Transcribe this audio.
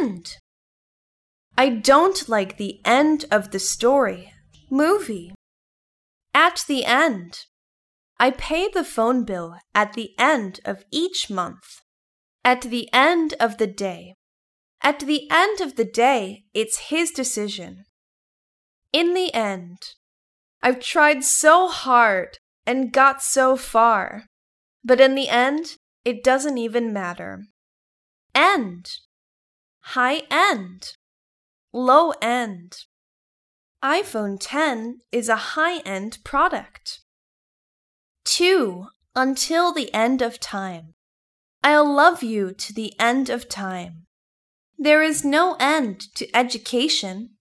end. I don't like the end of the story. Movie. At the end. I pay the phone bill at the end of each month. At the end of the day. At the end of the day, it's his decision. In the end. I've tried so hard and got so far. But in the end, it doesn't even matter. End. High end. Low end. iPhone 10 is a high end product. 2. Until the end of time. I'll love you to the end of time. There is no end to education.